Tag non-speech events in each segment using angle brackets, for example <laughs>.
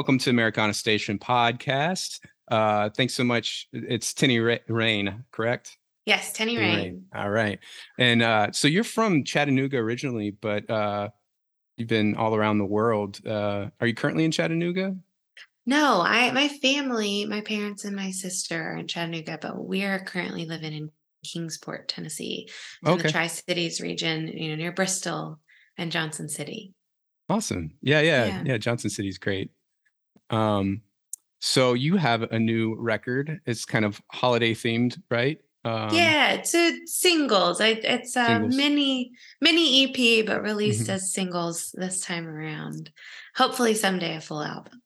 Welcome to Americana Station podcast. Uh, thanks so much. It's Tenny Rain, correct? Yes, Tenny Rain. Rain. All right. And uh, so you're from Chattanooga originally, but uh, you've been all around the world. Uh, are you currently in Chattanooga? No, I my family, my parents and my sister are in Chattanooga, but we're currently living in Kingsport, Tennessee, in okay. the Tri Cities region, you know, near Bristol and Johnson City. Awesome. Yeah, yeah, yeah. yeah Johnson City's great. Um, so you have a new record. It's kind of holiday themed, right? Um, yeah, it's a singles. I, it's a singles. mini mini EP, but released mm-hmm. as singles this time around. Hopefully, someday a full album.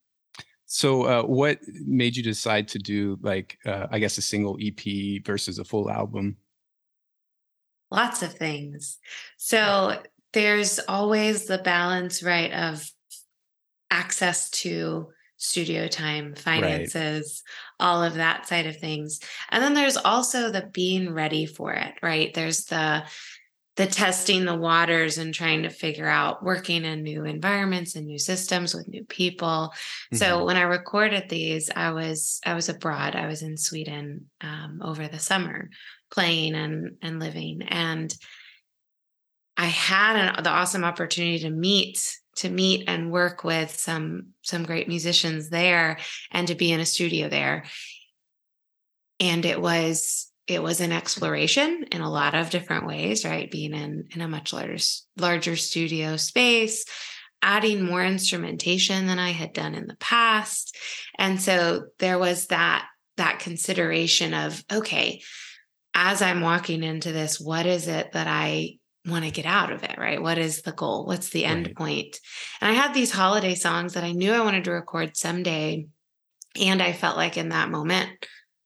So, uh, what made you decide to do like uh, I guess a single EP versus a full album? Lots of things. So there's always the balance, right, of access to studio time, finances, right. all of that side of things. And then there's also the being ready for it, right? There's the the testing the waters and trying to figure out working in new environments and new systems with new people. Mm-hmm. So when I recorded these, I was I was abroad. I was in Sweden um, over the summer, playing and and living, and I had an, the awesome opportunity to meet to meet and work with some some great musicians there and to be in a studio there. And it was it was an exploration in a lot of different ways right? Being in in a much larger larger studio space adding more instrumentation than i had done in the past. And so there was that that consideration of okay as i'm walking into this what is it that i want to get out of it, right? What is the goal? What's the end right. point? And I had these holiday songs that I knew I wanted to record someday. And I felt like in that moment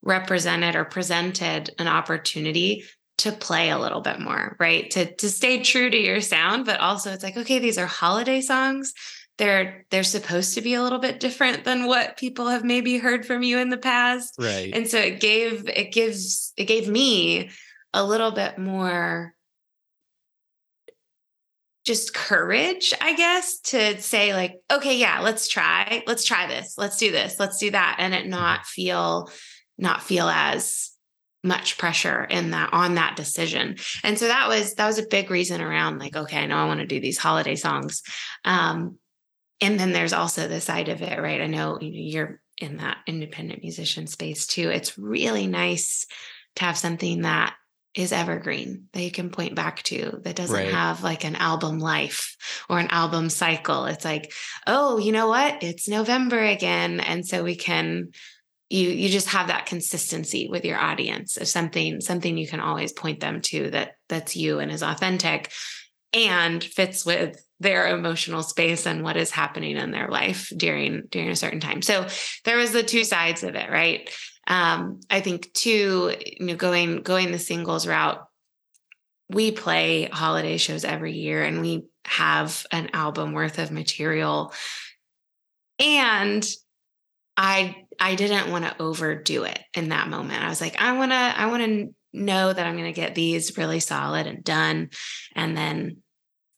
represented or presented an opportunity to play a little bit more, right? To to stay true to your sound, but also it's like, okay, these are holiday songs. They're they're supposed to be a little bit different than what people have maybe heard from you in the past. Right. And so it gave it gives it gave me a little bit more just courage, I guess, to say, like, okay, yeah, let's try, let's try this, let's do this, let's do that, and it mm-hmm. not feel, not feel as much pressure in that on that decision. And so that was that was a big reason around like, okay, I know I want to do these holiday songs. Um, and then there's also the side of it, right? I know, you know you're in that independent musician space too. It's really nice to have something that is evergreen that you can point back to that doesn't right. have like an album life or an album cycle. It's like, oh, you know what? It's November again. And so we can you you just have that consistency with your audience of something something you can always point them to that that's you and is authentic and fits with their emotional space and what is happening in their life during during a certain time. So there was the two sides of it, right? Um, I think too, you know, going going the singles route, we play holiday shows every year and we have an album worth of material. And I I didn't want to overdo it in that moment. I was like, I want to I want to know that I'm going to get these really solid and done and then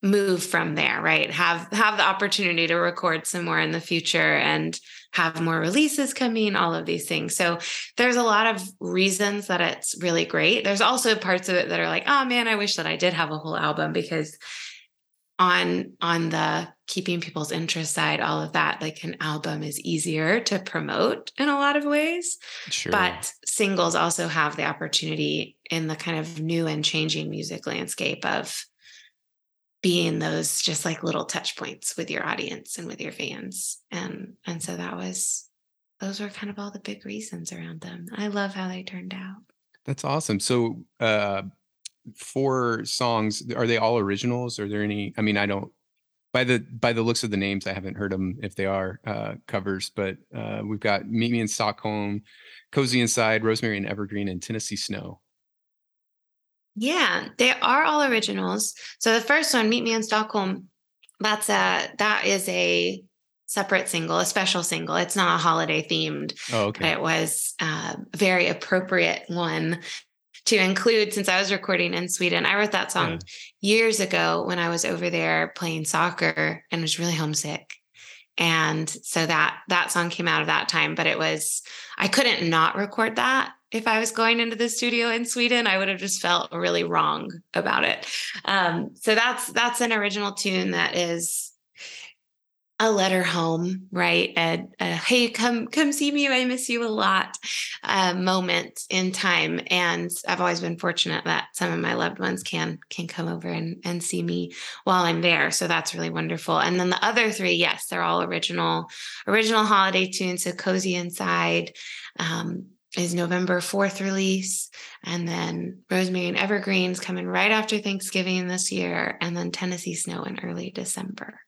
move from there, right? Have have the opportunity to record some more in the future and have more releases coming, all of these things. So there's a lot of reasons that it's really great. There's also parts of it that are like, oh man, I wish that I did have a whole album because on on the keeping people's interest side, all of that, like an album is easier to promote in a lot of ways. Sure. But singles also have the opportunity in the kind of new and changing music landscape of being those just like little touch points with your audience and with your fans and and so that was those were kind of all the big reasons around them. I love how they turned out. That's awesome. So uh four songs are they all originals? Are there any i mean i don't by the by the looks of the names i haven't heard them if they are uh covers but uh we've got meet me in stockholm cozy inside rosemary and evergreen and tennessee snow yeah, they are all originals. So the first one, Meet Me in Stockholm, that's a that is a separate single, a special single. It's not a holiday themed. Oh, okay. It was uh, a very appropriate one to include since I was recording in Sweden. I wrote that song yeah. years ago when I was over there playing soccer and was really homesick. and so that that song came out of that time but it was i couldn't not record that if i was going into the studio in sweden i would have just felt really wrong about it um, so that's that's an original tune that is a letter home, right? A, a, hey, come come see me. I miss you a lot. Uh, moment in time, and I've always been fortunate that some of my loved ones can can come over and and see me while I'm there. So that's really wonderful. And then the other three, yes, they're all original original holiday tunes. So cozy inside. Um, is November 4th release. And then Rosemary and Evergreens coming right after Thanksgiving this year. And then Tennessee Snow in early December.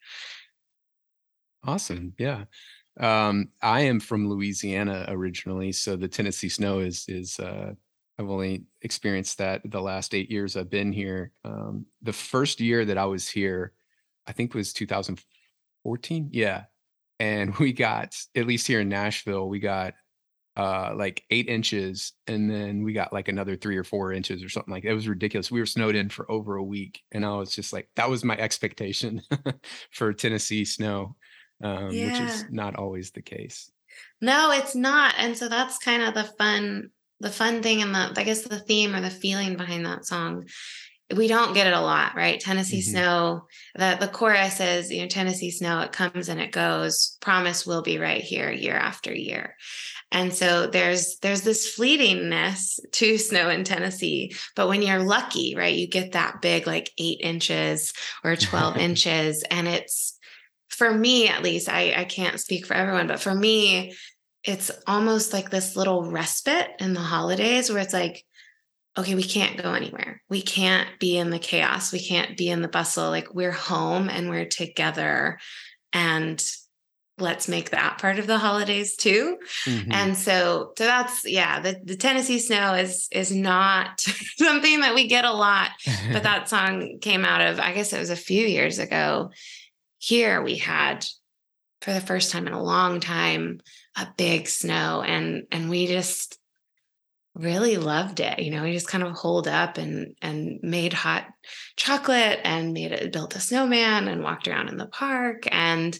Awesome. Yeah. Um, I am from Louisiana originally, so the Tennessee snow is is uh, I've only experienced that the last eight years I've been here. Um, the first year that I was here, I think was 2014. Yeah, and <laughs> we got at least here in Nashville, we got uh like eight inches and then we got like another three or four inches or something like that. It was ridiculous. We were snowed in for over a week. And I was just like, that was my expectation <laughs> for Tennessee snow um, yeah. which is not always the case. No, it's not. And so that's kind of the fun, the fun thing and the I guess the theme or the feeling behind that song. We don't get it a lot, right? Tennessee mm-hmm. snow. The the chorus is, you know, Tennessee snow, it comes and it goes. Promise will be right here year after year. And so there's there's this fleetingness to snow in Tennessee. But when you're lucky, right, you get that big like eight inches or 12 <laughs> inches, and it's for me at least, I, I can't speak for everyone, but for me, it's almost like this little respite in the holidays where it's like, okay, we can't go anywhere. We can't be in the chaos. We can't be in the bustle. Like we're home and we're together. And let's make that part of the holidays too. Mm-hmm. And so so that's yeah, the, the Tennessee snow is is not <laughs> something that we get a lot. But <laughs> that song came out of, I guess it was a few years ago here we had for the first time in a long time a big snow and and we just really loved it you know we just kind of holed up and and made hot chocolate and made it built a snowman and walked around in the park and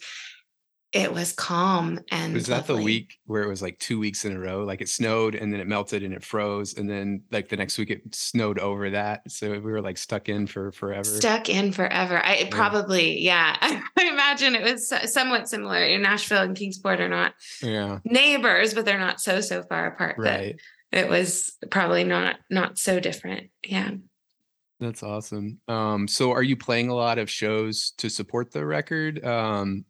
it was calm and was that lovely. the week where it was like two weeks in a row? Like it snowed and then it melted and it froze and then like the next week it snowed over that so we were like stuck in for forever. Stuck in forever. I yeah. probably yeah <laughs> i imagine it was somewhat similar in nashville and kingsport are not yeah. neighbors but they're not so so far apart right. it was probably not not so different yeah. That's awesome. Um so are you playing a lot of shows to support the record? Um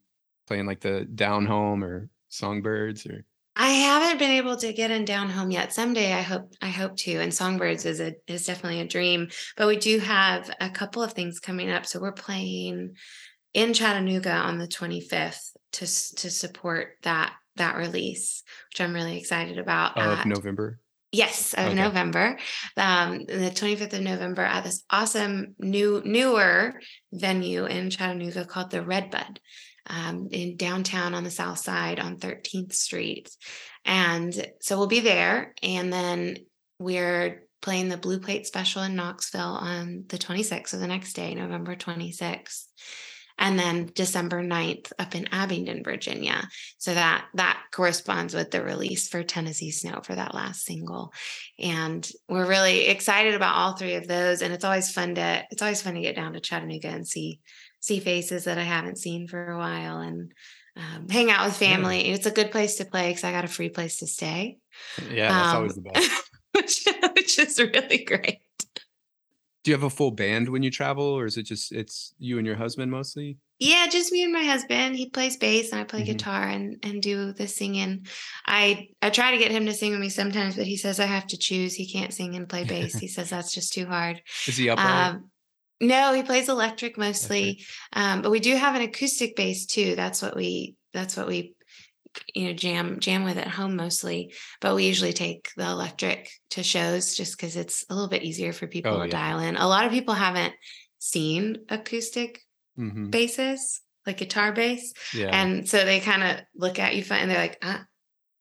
playing like the down home or songbirds or I haven't been able to get in down home yet. Someday I hope I hope to. And songbirds is a is definitely a dream. But we do have a couple of things coming up. So we're playing in Chattanooga on the 25th to to support that that release, which I'm really excited about. Of at, November. Yes, of okay. November. Um, the 25th of November at this awesome new newer venue in Chattanooga called the Redbud um, in downtown on the south side on 13th Street. And so we'll be there. And then we're playing the Blue Plate Special in Knoxville on the 26th, so the next day, November 26th. And then December 9th up in Abingdon, Virginia. So that that corresponds with the release for Tennessee Snow for that last single. And we're really excited about all three of those. And it's always fun to it's always fun to get down to Chattanooga and see see faces that I haven't seen for a while and um, hang out with family. Yeah. It's a good place to play because I got a free place to stay. Yeah, that's um, always the best. <laughs> which, which is really great. Do you have a full band when you travel, or is it just it's you and your husband mostly? Yeah, just me and my husband. He plays bass and I play mm-hmm. guitar and and do the singing. I I try to get him to sing with me sometimes, but he says I have to choose. He can't sing and play bass. he says that's just too hard. <laughs> Is he upright? Um, no, he plays electric mostly, um, but we do have an acoustic bass too. That's what we that's what we you know jam jam with at home mostly. But we usually take the electric to shows just because it's a little bit easier for people oh, to yeah. dial in. A lot of people haven't seen acoustic mm-hmm. basses like guitar bass, yeah. and so they kind of look at you and they're like, ah.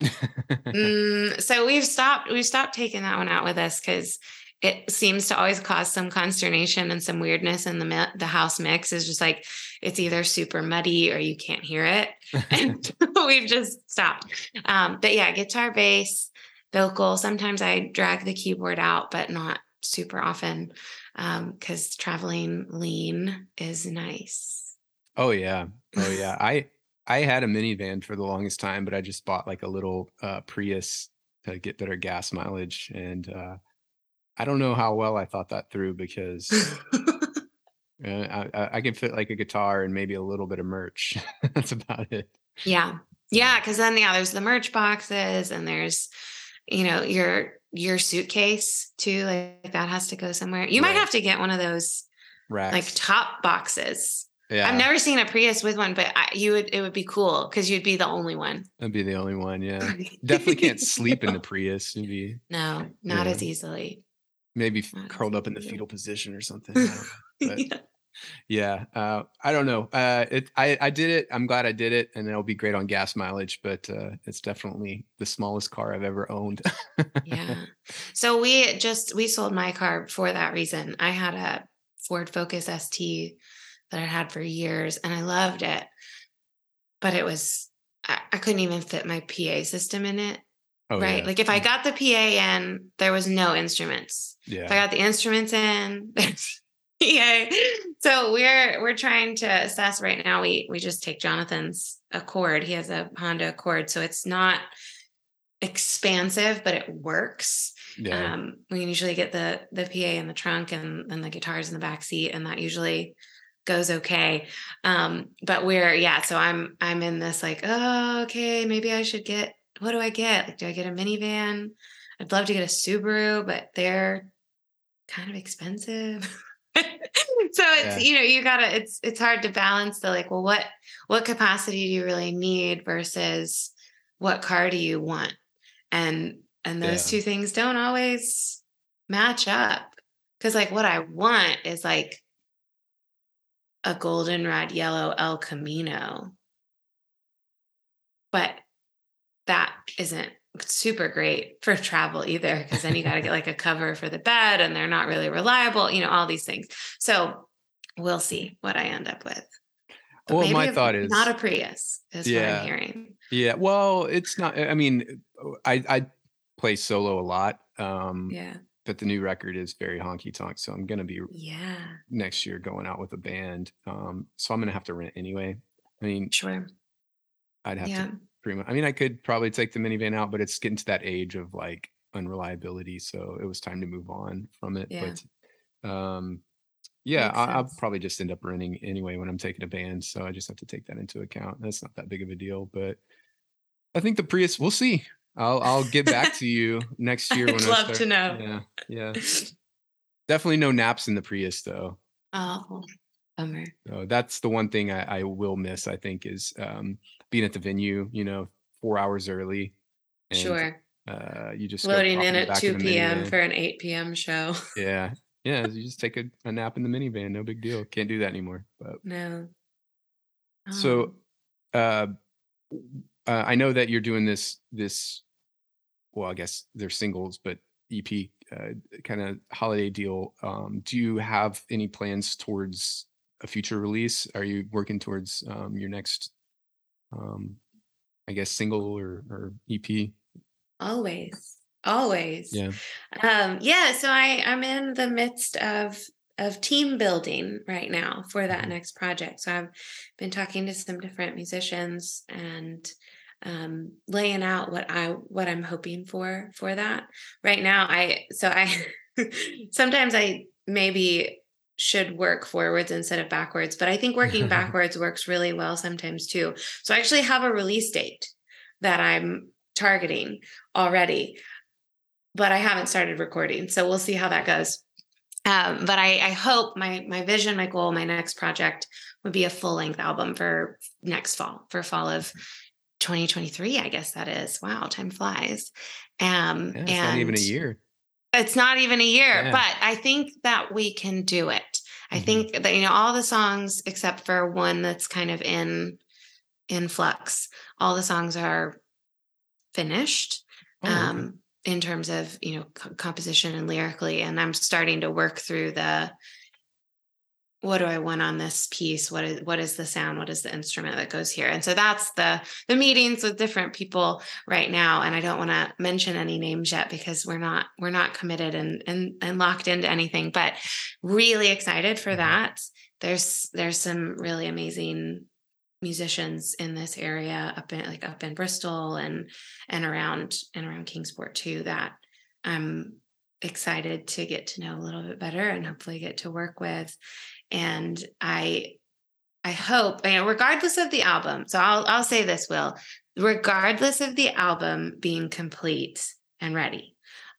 <laughs> mm, so we've stopped we've stopped taking that one out with us because it seems to always cause some consternation and some weirdness in the the house mix is just like it's either super muddy or you can't hear it. <laughs> And <laughs> we've just stopped. Um, but yeah guitar bass vocal sometimes i drag the keyboard out but not super often because um, traveling lean is nice. Oh yeah. Oh yeah. <laughs> I i had a minivan for the longest time but i just bought like a little uh, prius to get better gas mileage and uh I don't know how well I thought that through because <laughs> uh, I, I can fit like a guitar and maybe a little bit of merch. <laughs> That's about it. Yeah. Yeah. Cause then, yeah, there's the merch boxes and there's, you know, your, your suitcase too. Like that has to go somewhere. You right. might have to get one of those Racks. like top boxes. Yeah. I've never seen a Prius with one, but I, you would, it would be cool because you'd be the only one. I'd be the only one. Yeah. <laughs> Definitely can't sleep in the Prius. Maybe. No, not yeah. as easily maybe curled up in the fetal position or something. <laughs> But, yeah. yeah uh, I don't know. Uh, it, I, I did it. I'm glad I did it, and it'll be great on gas mileage. But uh, it's definitely the smallest car I've ever owned. yeah. <laughs> So we just we sold my car for that reason. I had a Ford Focus ST that I had for years, and I loved it, but it was I, I couldn't even fit my PA system in it. Oh, right. Yeah. Like if I mm. got the PA in, there was no instruments. Yeah. If I got the instruments in, <laughs> there's PA. So we're we're trying to assess right now. We we just take Jonathan's Accord. He has a Honda Accord, so it's not expansive, but it works. Yeah. Um, we can usually get the the PA in the trunk and then the guitars in the back seat, and that usually goes okay. Um, but we're yeah, so I'm I'm in this like, oh, okay, maybe I should get what do I get? Like, do I get a minivan? I'd love to get a Subaru, but they're kind of expensive. <laughs> so it's yeah. you know you gotta it's it's hard to balance the like well what what capacity do you really need versus what car do you want and and those yeah. two things don't always match up because like what i want is like a goldenrod yellow el camino but that isn't super great for travel either because then you got to get like a cover for the bed and they're not really reliable you know all these things. So we'll see what i end up with. But well my thought is not a prius is yeah, what i'm hearing. Yeah well it's not i mean i i play solo a lot um yeah. but the new record is very honky tonk so i'm gonna be yeah. next year going out with a band um so i'm gonna have to rent anyway. I mean sure. I'd have yeah. to pretty much. I mean, I could probably take the minivan out, but it's getting to that age of like unreliability. So it was time to move on from it. Yeah. But um, yeah, I, will probably just end up renting anyway when I'm taking a band. So I just have to take that into account. That's not that big of a deal. But I think the Prius, we'll see. I'll I'll get back to you <laughs> next year. I'd when love I start. to know. Yeah, yeah. <laughs> Definitely no naps in the Prius though. Oh, bummer. So that's the one thing I, I will miss. I think is um, being at the venue, you know, four hours early. And, sure. Uh, you just loading in at 2 p.m. for an 8 p.m. show. <laughs> yeah. Yeah. You just take a, a, nap in the minivan. No big deal. Can't do that anymore. But no. Oh. So, uh, uh, I know that you're doing this, this, well, I guess they're singles, but EP uh, kind of holiday deal. Um, do you have any plans towards a future release? Are you working towards um, your next um, I guess single or, or EP? Always, always. Yeah. Um, yeah. So I I'm in the midst of of team building right now for that mm-hmm. next project. So I've been talking to some different musicians and um, laying out what I what I'm hoping for for that. Right now, I so I <laughs> sometimes I maybe should work forwards instead of backwards. But I think working <laughs> backwards works really well sometimes too. So I actually have a release date that I'm targeting already, but I haven't started recording. So we'll see how that goes. Um, but I, I hope my my vision, my goal, my next project would be a full length album for next fall, for fall of 2023. I guess that is. Wow, time flies. Um, yeah, it's and not even a year. It's not even a year, yeah. but I think that we can do it. I mm-hmm. think that you know all the songs except for one that's kind of in in flux. All the songs are finished. Oh, um in terms of you know composition and lyrically and i'm starting to work through the what do I want on this piece? What is what is the sound? What is the instrument that goes here? And so that's the the meetings with different people right now. And I don't want to mention any names yet because we're not we're not committed and and and locked into anything, but really excited for mm-hmm. that. There's there's some really amazing musicians in this area up in like up in Bristol and and around and around Kingsport too that I'm excited to get to know a little bit better and hopefully get to work with and i i hope you know regardless of the album so i'll i'll say this will regardless of the album being complete and ready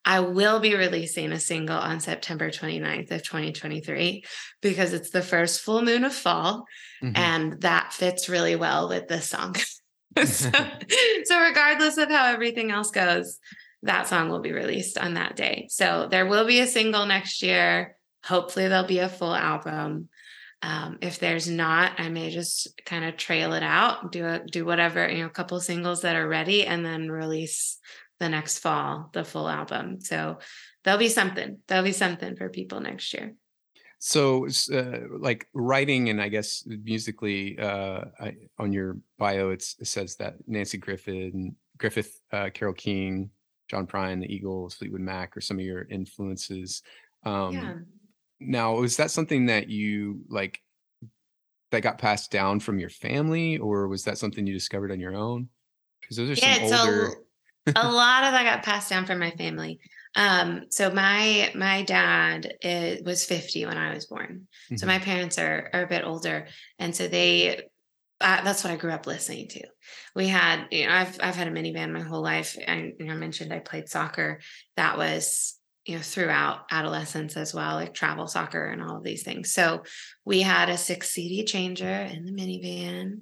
I will be releasing a single on September 29th of 2023 because it's the first full moon of fall mm-hmm. and that fits really well with this song. <laughs> so, <laughs> so regardless of how everything else goes, that song will be released on that day. So there will be a single next year. Hopefully, there'll be a full album. Um, if there's not, I may just kind of trail it out, do a, do whatever, you know, a couple singles that are ready, and then release the next fall the full album. So there'll be something. There'll be something for people next year. So, uh, like writing and I guess musically, uh, I, on your bio, it says that nanci Griffith, Griffith, uh, Carole King, John Prine, the Eagles, Fleetwood Mac, or some of your influences. Um, yeah. Now, was that something that you like that got passed down from your family, or was that something you discovered on your own? Because those are yeah, some older. So a <laughs> lot of that got passed down from my family. Um, so my my dad is, was 50 when I was born. Mm-hmm. So my parents are are a bit older, and so they uh, that's what I grew up listening to. We had, you know, I've I've had a minivan my whole life. And you know, I mentioned I played soccer. That was you know throughout adolescence as well, like travel soccer and all of these things. So we had a six CD changer in the minivan,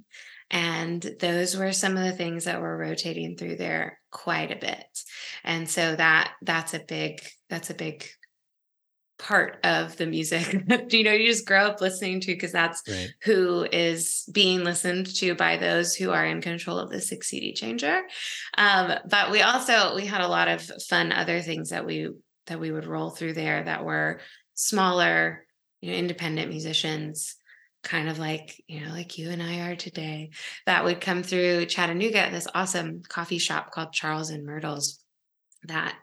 and those were some of the things that were rotating through there quite a bit. And so that that's a big that's a big part of the music <laughs> you know you just grow up listening to because that's right. who is being listened to by those who are in control of the six cd changer um, but we also we had a lot of fun other things that we that we would roll through there that were smaller you know independent musicians kind of like you know like you and i are today that would come through chattanooga this awesome coffee shop called charles and myrtle's that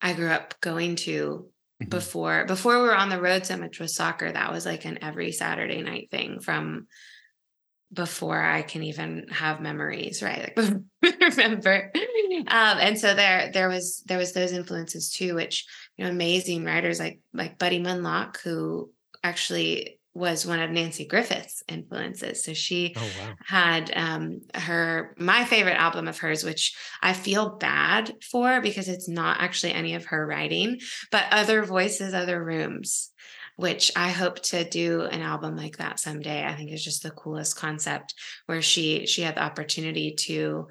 i grew up going to Mm-hmm. before before we were on the road so much with soccer that was like an every saturday night thing from before i can even have memories right like <laughs> remember um, and so there there was there was those influences too which you know amazing writers like like buddy mondlock who actually was one of Nanci Griffith's influences. So she oh, wow. had um, her my favorite album of hers, which I feel bad for because it's not actually any of her writing, but Other Voices, Other Rooms, which I hope to do an album like that someday. I think is just the coolest concept where she she had the opportunity to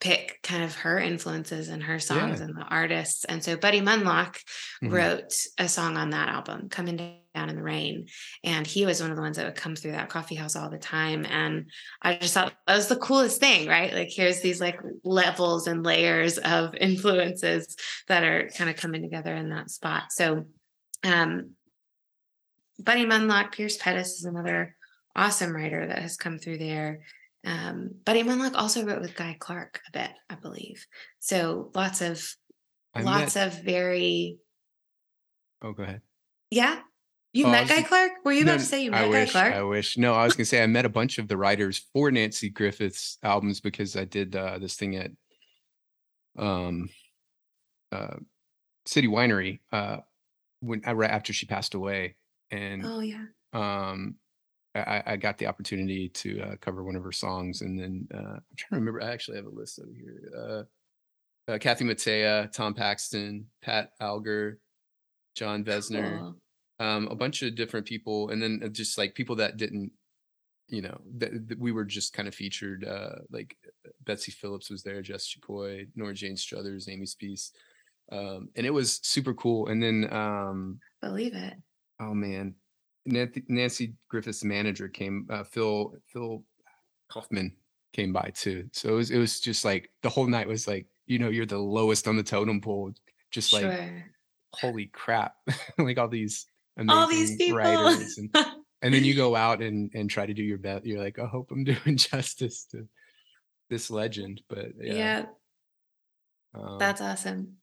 pick kind of her influences and her songs yeah. and the artists. And so Buddy Mondlock mm-hmm. wrote a song on that album, Coming Down in the Rain. And he was one of the ones that would come through that coffee house all the time. And I just thought that was the coolest thing, right? Like here's these like levels and layers of <laughs> influences that are kind of coming together in that spot. So um Buddy Mondlock, Pierce Pettis is another awesome writer that has come through there. Um, Buddy Mondlock also wrote with Guy Clark a bit, I believe. So lots of I lots met... of very Oh, go ahead. Yeah. You oh, met Guy Clark? Were you no, about to say you met I Guy wish, Clark? I wish. No, I was gonna say I met a bunch of the writers for Nanci Griffith's albums because I did uh, this thing at um uh City Winery uh when uh, right after she passed away. And oh yeah. Um I, I got the opportunity to uh, cover one of her songs, and then uh, I'm trying to remember. I actually have a list over here. Uh, uh, Kathy Mattea, Tom Paxton, Pat Alger, Jon Vezner, cool. um, a bunch of different people, and then uh, just like people that didn't, you know, that, that we were just kind of featured. Uh, like Betsy Phillips was there, Jess Jocoy, Nora Jane Struthers, Amy Speace, um, and it was super cool. And then, um, believe it. Oh man, Nanci Griffith's manager came, uh, Phil Phil Kaufman came by too. So it was it was just like the whole night was like you know you're the lowest on the totem pole. Just like holy crap. <laughs> Like all these All these people. writers and, <laughs> and then you go out and and try to do your best. You're like i hope i'm <laughs> doing justice to this legend but yeah, yeah, um, that's awesome.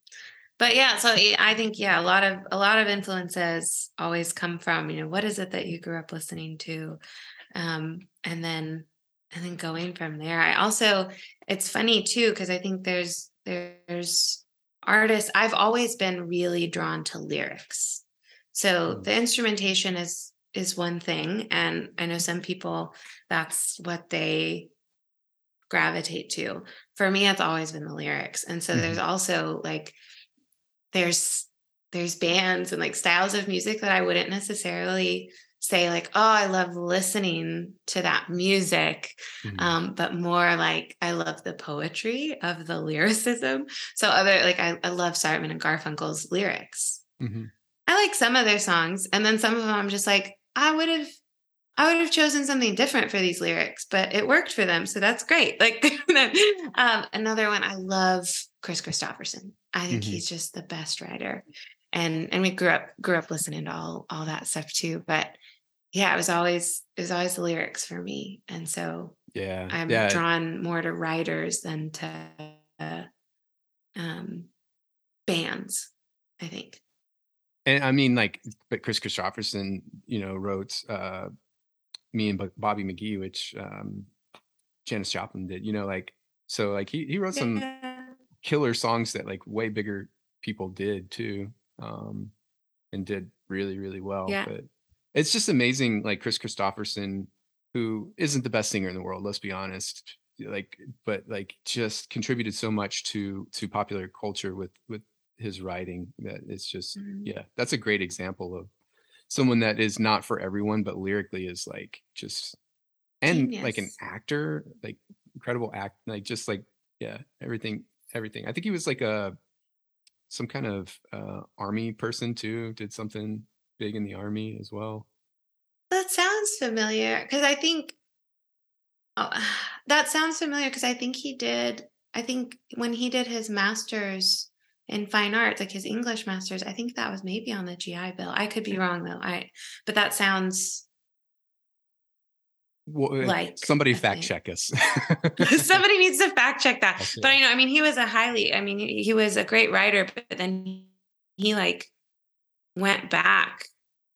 But yeah, so i think yeah, a lot of a lot of influences always come from, you know, what is it that you grew up listening to? Um and then and then going from there. I also it's funny too because I think there's there's artists I've always been really drawn to lyrics. So Mm. the instrumentation is is one thing and I know some people that's what they gravitate to. For me it's always been the lyrics. And so there's also like there's there's bands and like styles of music that I wouldn't necessarily say like oh I love listening to that music mhm, um, but more like I love the poetry of the <laughs> lyricism. So other like I, I love Simon and Garfunkel's lyrics. mhm. I like some of their songs, and then some of them I'm just like I would have. I would have chosen something different for these lyrics, but it worked for them, so that's great. <laughs> Like <laughs> um, another one, I love Kris Kristofferson. I think Mhm. he's just the best writer, and and we grew up grew up listening to all all that stuff too. But yeah, it was always it was always the lyrics for me, and so yeah I'm yeah drawn more to writers than to uh, um, bands. I think. and i mean like but kris kristofferson you know wrote uh me and Bo- bobby mcgee which um janis joplin did you know like so like he, he wrote some Yeah. Killer songs that like way bigger people did too um and did really really well Yeah. but it's just amazing like kris kristofferson who isn't the best singer in the world let's be honest like but like just contributed so much to to popular culture with with his writing that it's just Mhm. yeah that's a great example of someone that is not for everyone but lyrically is like just and like an actor like incredible act like just like yeah everything everything i think he was like a some kind of uh army person too did something big in the army as well That sounds familiar because I think oh, <sighs> that sounds familiar because I think he did. I think when he did his master's in fine arts, like his English master's, I think that was maybe on the GI Bill. I could be wrong though. I but that sounds well, uh, Like, somebody fact check us <laughs> <laughs> somebody needs to fact check that. That's But it. I know, I mean, he was a highly, I mean, he was a great writer, but then he, like went back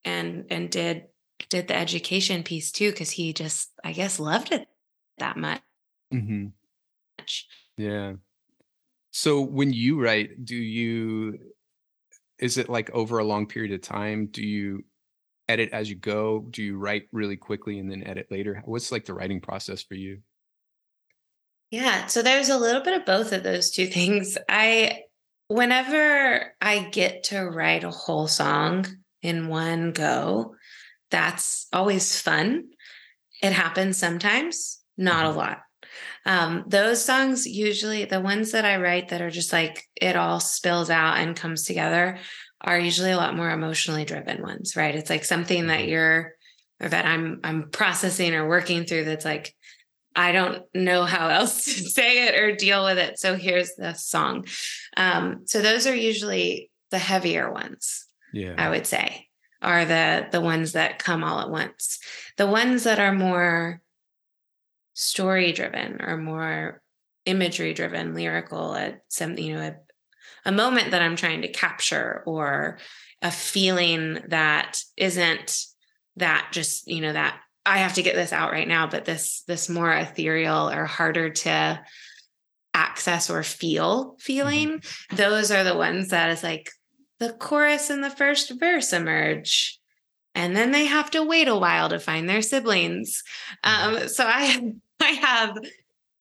and and did did the education piece too because he just, I guess, loved it that much. hmm Yeah. So when you write, do you is it like over a long period of time? Do you edit as you go? Do you write really quickly and then edit later? What's like the writing process for you? Yeah, so there's a little bit of both of those two <laughs> things. I whenever I get to write a whole song in one go, that's always fun. It happens sometimes, not a Mhm. lot. Um, those songs usually the ones that I write that are just like it all spills out and comes together are usually a lot more emotionally driven ones, right? It's like something that Mhm. you're or that I'm I'm processing or working through that's like I don't know how else <laughs> to say it or deal with it. So here's the song. Um, so those are usually the heavier ones, Yeah. I would say, are the the ones that come all at once. The ones that are more story driven or more imagery driven, lyrical, at some, you know, a, moment that I'm trying to capture or a feeling that isn't that just, you know, that I have to get this out right now, but this this more ethereal or harder to access or feel feeling, those are the ones that is like the chorus and the first verse emerge. And then they have to wait a while to find their siblings. Um, so I <laughs> I have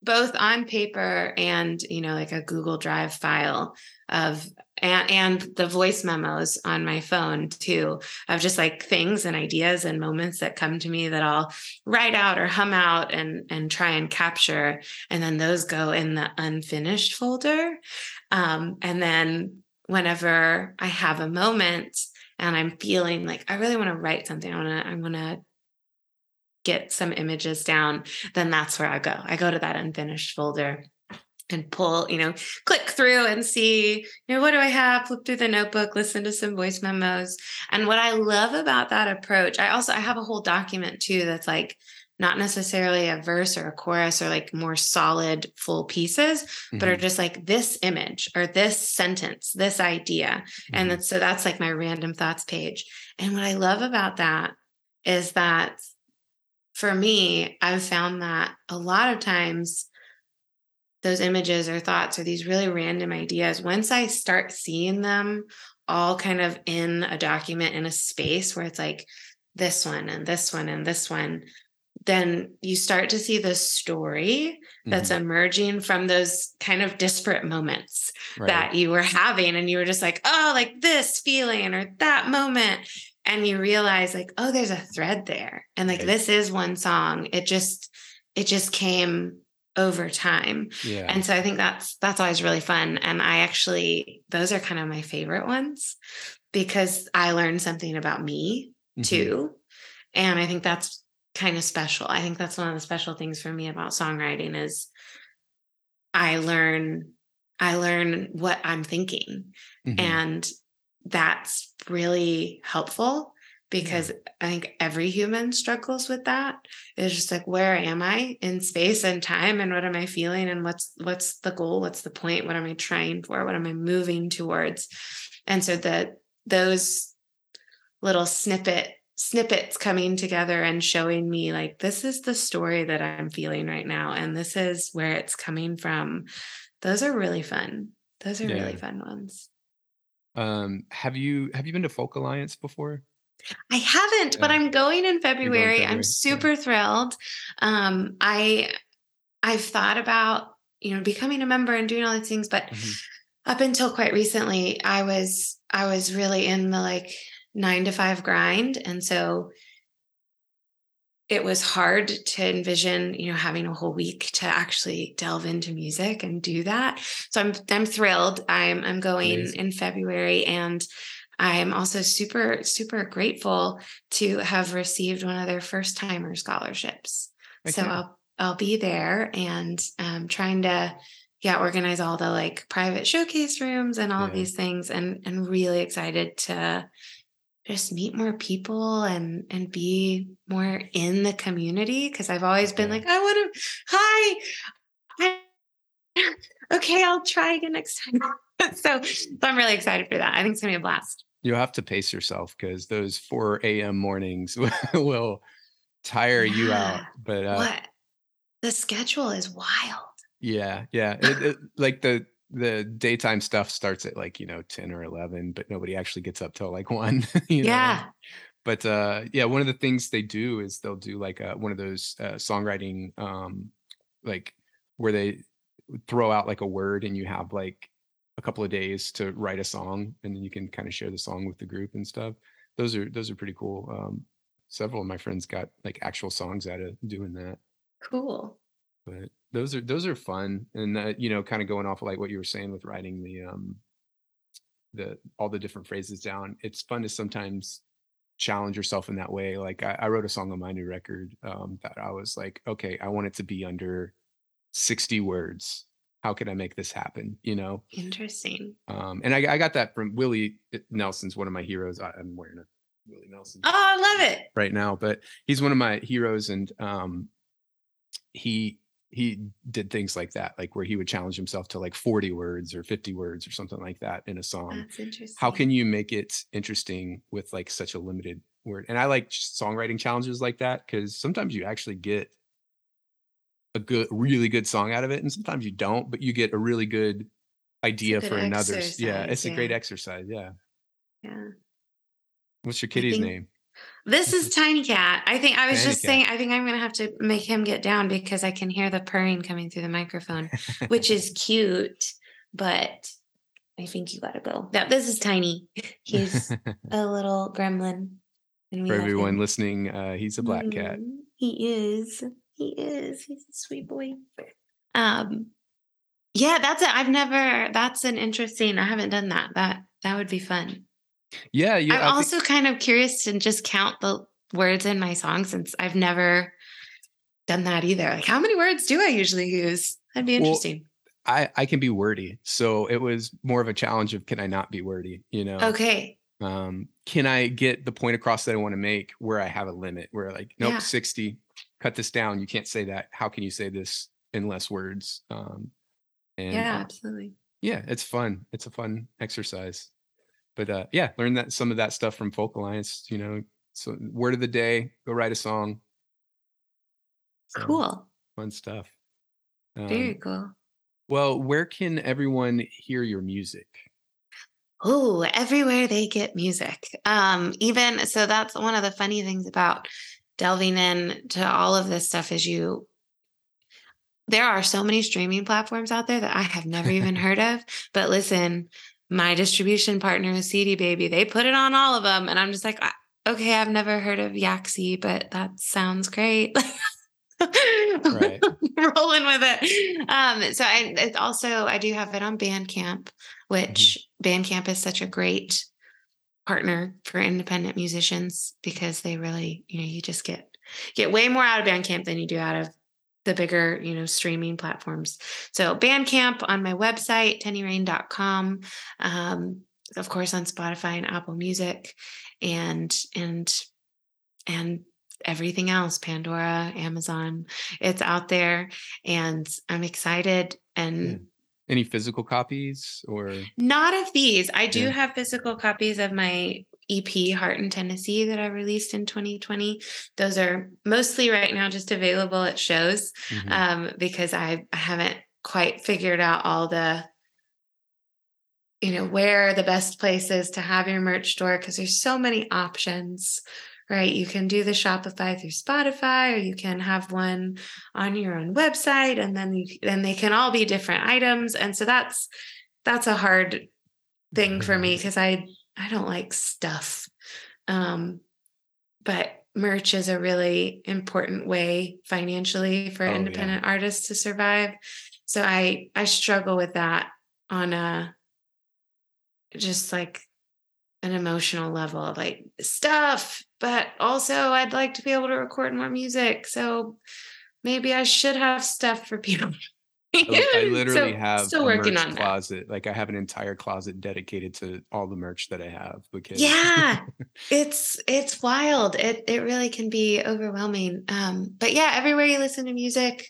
both on paper and you know like a Google Drive file of and, and the voice memos on my phone too of just like things and ideas and moments that come to me that I'll write out or hum out and and try and capture. And then those go in the unfinished folder. Um, and then whenever I have a moment and I'm feeling like I really want to write something I want to I want to get some images down then that's where I go. I go to that unfinished folder and pull, you know, click through and see, you know, what do I have? Flip through the notebook, listen to some voice memos. And what I love about that approach, I also I have a whole document too that's like not necessarily a verse or a chorus or like more solid full pieces, mm-hmm. but are mm-hmm. just like this image or this sentence, this idea. Mm-hmm. And that's, so that's like my random thoughts page. And what I love about that is that for me, I've found that a lot of times those images or thoughts or these really random ideas, once I start seeing them all kind of in a document in a space where it's like this one and this one and this one, then you start to see the story that's mm-hmm. emerging from those kind of disparate moments right. that you were having. And you were just like, oh, like this feeling or that moment. And you realize, like, oh, there's a thread there. And like, right. this is one song. It just, it just came over time. Yeah. And so I think that's that's always really fun. And I actually those are kind of my favorite ones because I learned something about me mm-hmm. too. And I think that's kind of special. I think that's one of the special things for me about songwriting is I learn I learn what I'm thinking. Mm-hmm. And that's really helpful because yeah. I think every human struggles with that. It's just like where am I in space and time and what am I feeling and what's what's the goal? What's the point? What am I trying for? What am I moving towards? And so that those little snippet snippets coming together and showing me like this is the story that I'm feeling right now and this is where it's coming from. Those are really fun. Those are yeah. really fun ones. Um have you have you been to Folk Alliance before? I haven't, yeah. but I'm going in February. February. I'm super yeah. thrilled. Um, I I've thought about you know becoming a member and doing all these things, but mm-hmm. up until quite recently, I was I was really in the like nine to five grind, and so it was hard to envision you know having a whole week to actually delve into music and do that so i'm i'm thrilled i'm i'm going Amazing. in february and I'm also super, super grateful to have received one of their first timer scholarships. Okay. So I'll I'll be there and um, trying to yeah organize all the like private showcase rooms and all yeah. these things and and really excited to just meet more people and and be more in the community because I've always been like I want to hi I, <laughs> okay I'll try again next time <laughs> so, so I'm really excited for that I think it's gonna be a blast You'll have to pace yourself because those 4 a.m. mornings <laughs> will tire yeah. you out. But uh, what the schedule is wild. Yeah, yeah. It, it, like the the daytime stuff starts at like you know 10 or 11 but nobody actually gets up till like <laughs> 1 yeah know? but uh yeah one of the things they do is they'll do like uh, one of those uh, songwriting um like where they throw out like a word and you have like a couple of days to write a song and then you can kind of share the song with the group and stuff. Those are those are pretty cool um several of my friends got like actual songs out of doing that. Cool. But those are those are fun and uh, you know kind of going off of like what you were saying with writing the um the all the different phrases down it's fun to sometimes challenge yourself in that way like i, I wrote a song on my new record um that i was like okay i want it to be under 60 words how can I make this happen? You know, interesting. Um, and I, I got that from Willie uh, Nelson's one of my heroes. I, am wearing a Willie Nelson. Oh, I love it right now, but he's one of my heroes, and um, he he did things like that, like where he would challenge himself to like 40 words or 50 words or something like that in a song. That's interesting. How can you make it interesting with like such a limited word? And I like songwriting challenges like that because sometimes you actually get a good, really good song out of it, and sometimes you don't, but you get a really good idea good for another. Yeah, it's yeah. a great exercise. Yeah. Yeah. What's your kitty's name? This is <laughs> Tiny Cat. I think I was Tiny just Cat. saying, I think I'm going to have to make him get down because I can hear the purring coming through the microphone, which is <laughs> cute, but I think you got to go. Yeah, this is Tiny. <laughs> He's a little gremlin. For everyone listening, uh, he's a black cat. Mm, he is. He is. He's a sweet boy. Um, yeah, that's it. I've never. That's an interesting. I haven't done that. That that would be fun. Yeah, yeah. I'm also think- kind of curious to just count the words in my song since I've never done that either. Like, how many words do I usually use? That'd be interesting. I I can be wordy, so it was more of a challenge of can I not be wordy, you know? Okay. Um, can I get the point across that I want to make where I have a limit where like nope, Yeah. 60, cut this down. You can't say that. How can you say this in less words? Um, and Yeah, absolutely. yeah, it's fun. It's a fun exercise. But uh yeah, learn that some of that stuff from Folk Alliance, you know. So word of the day, go write a song. So Cool. fun stuff. Very Um, cool. well, where can everyone hear your music? Oh, everywhere they get music. Um, even so that's one of the funny things about delving in to all of this stuff is you there are so many streaming platforms out there that I have never <laughs> even heard of. But listen, my distribution partner is CD Baby. They put it on all of them. And I'm just like, okay, I've never heard of Yaxi, but that sounds great. <laughs> Right. Rolling with it. Um, so I it's also I do have it on Bandcamp, which Bandcamp is such a great partner for independent musicians because they really, you know, you just get get way more out of Bandcamp than you do out of the bigger, you know, streaming platforms. So Bandcamp on my website, tennyrain.com, um, of course on Spotify and Apple Music and and and everything else, Pandora, Amazon. It's out there and I'm excited and Yeah. Any physical copies or not of these. I do Yeah. have physical copies of my EP Heart in Tennessee that I released in 2020. Those are mostly right now just available at shows Mhm. um, because I, I haven't quite figured out all the you know where the best place is to have your merch store because there's so many options right you can do the shopify through spotify or you can have one on your own website and then you then they can all be different items and so that's that's a hard thing for me because i i don't like stuff um but merch is a really important way financially for Oh, yeah. independent artists to survive so i i struggle with that on a just like an emotional level of like stuff but also i'd like to be able to record more music so maybe i should have stuff for people <laughs> I, li- I literally So, have still a working on that. closet. Like I have an entire closet dedicated to all the merch that I have because yeah <laughs> it's it's wild. It it really can be overwhelming. Um but yeah everywhere you listen to music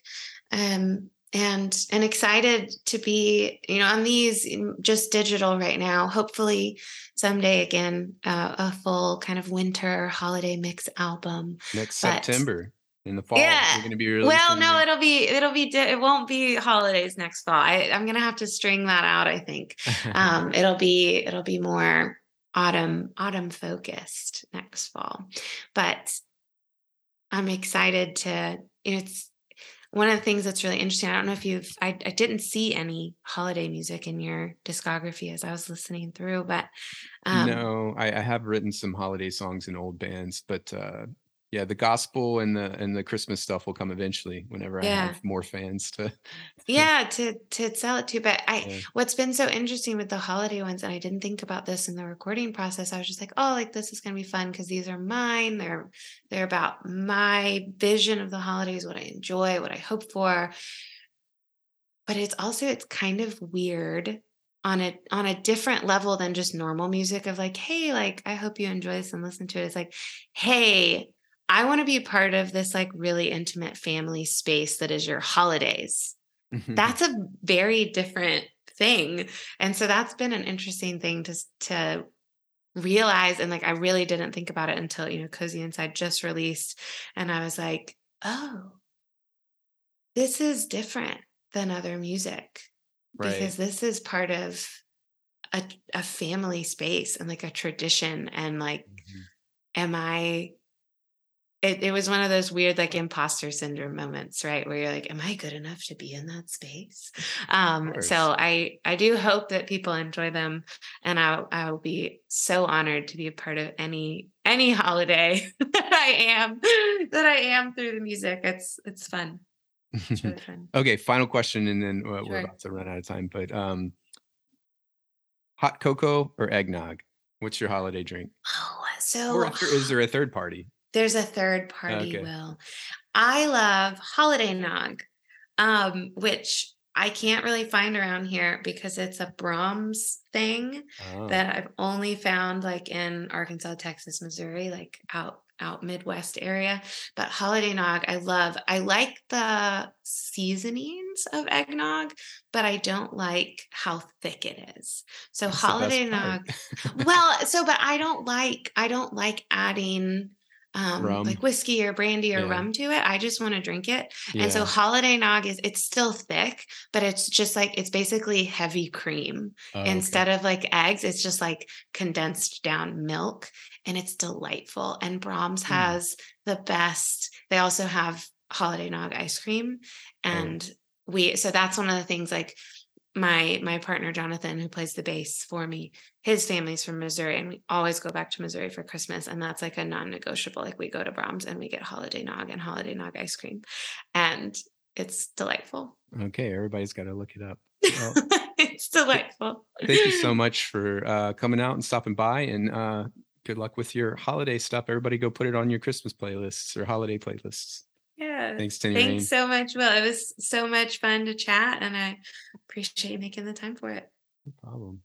um and and excited to be you know on these just digital right now. Hopefully someday again uh, a full kind of winter holiday mix album. Next But- September in the fall Yeah. going to be well no your- it'll be it'll be it won't be holidays next fall. I, i'm gonna have to string that out i think. <laughs> Um, it'll be it'll be more autumn autumn focused next fall. But i'm excited to you know, it's one of the things that's really interesting i don't know if you've I, I didn't see any holiday music in your discography as i was listening through but um no, I, I have written some holiday songs in old bands, but uh, yeah, the gospel and the and the Christmas stuff will come eventually whenever I have more fans <laughs> to. yeah to to sell it to but i Yeah. what's been so interesting with the holiday ones and i didn't think about this in the recording process i was just like oh like this is going to be fun because these are mine they're they're about my vision of the holidays what i enjoy what i hope for but it's also it's kind of weird on a on a different level than just normal music of like hey like i hope you enjoy this and listen to it it's like hey i want to be part of this like really intimate family space that is your holidays that's a very different thing and so that's been an interesting thing to to realize and like i really didn't think about it until you know cozy inside just released and i was like oh this is different than other music right. because this is part of a, a family space and like a tradition and like Mhm. am i it, it was one of those weird like imposter syndrome moments right where you're like am i good enough to be in that space <laughs> um so i i do hope that people enjoy them and i i will be so honored to be a part of any any holiday <laughs> that i am that i am through the music it's it's fun it's really <laughs> fun okay, final question, and then uh, we're Sure. about to run out of time. But um, hot cocoa or eggnog? What's your holiday drink? oh so Or is there a third party? There's a third party, Okay. Will. I love holiday nog, um, which I can't really find around here because it's a Braum's thing Oh, that I've only found like in Arkansas, Texas, Missouri, like out out Midwest area. But holiday nog, I love. I like the seasonings of eggnog, but I don't like how thick it is. So that's holiday nog <laughs> well, so but I don't like I don't like adding um like whiskey or brandy or Yeah. rum to it. I just want to drink it. And so holiday nog is it's still thick, but it's just like it's basically heavy cream. Oh, okay. Instead of like eggs, it's just like condensed down milk and it's delightful. And Braum's Hmm. has the best. They also have holiday nog ice cream Oh. and we so that's one of the things like my my partner Jonathan who plays the bass for me his family's from Missouri and we always go back to Missouri for Christmas and that's like a non-negotiable like we go to Braum's and we get holiday nog and holiday nog ice cream and it's delightful Okay, everybody's got to look it up. Well, <laughs> it's delightful thank you so <laughs> much for uh, coming out and stopping by, and uh, good luck with your holiday stuff. Everybody, go put it on your Christmas playlists or holiday playlists. Yeah Thanks, Rain. thanks so much Will it was so much fun to chat and I appreciate you making the time for it No problem.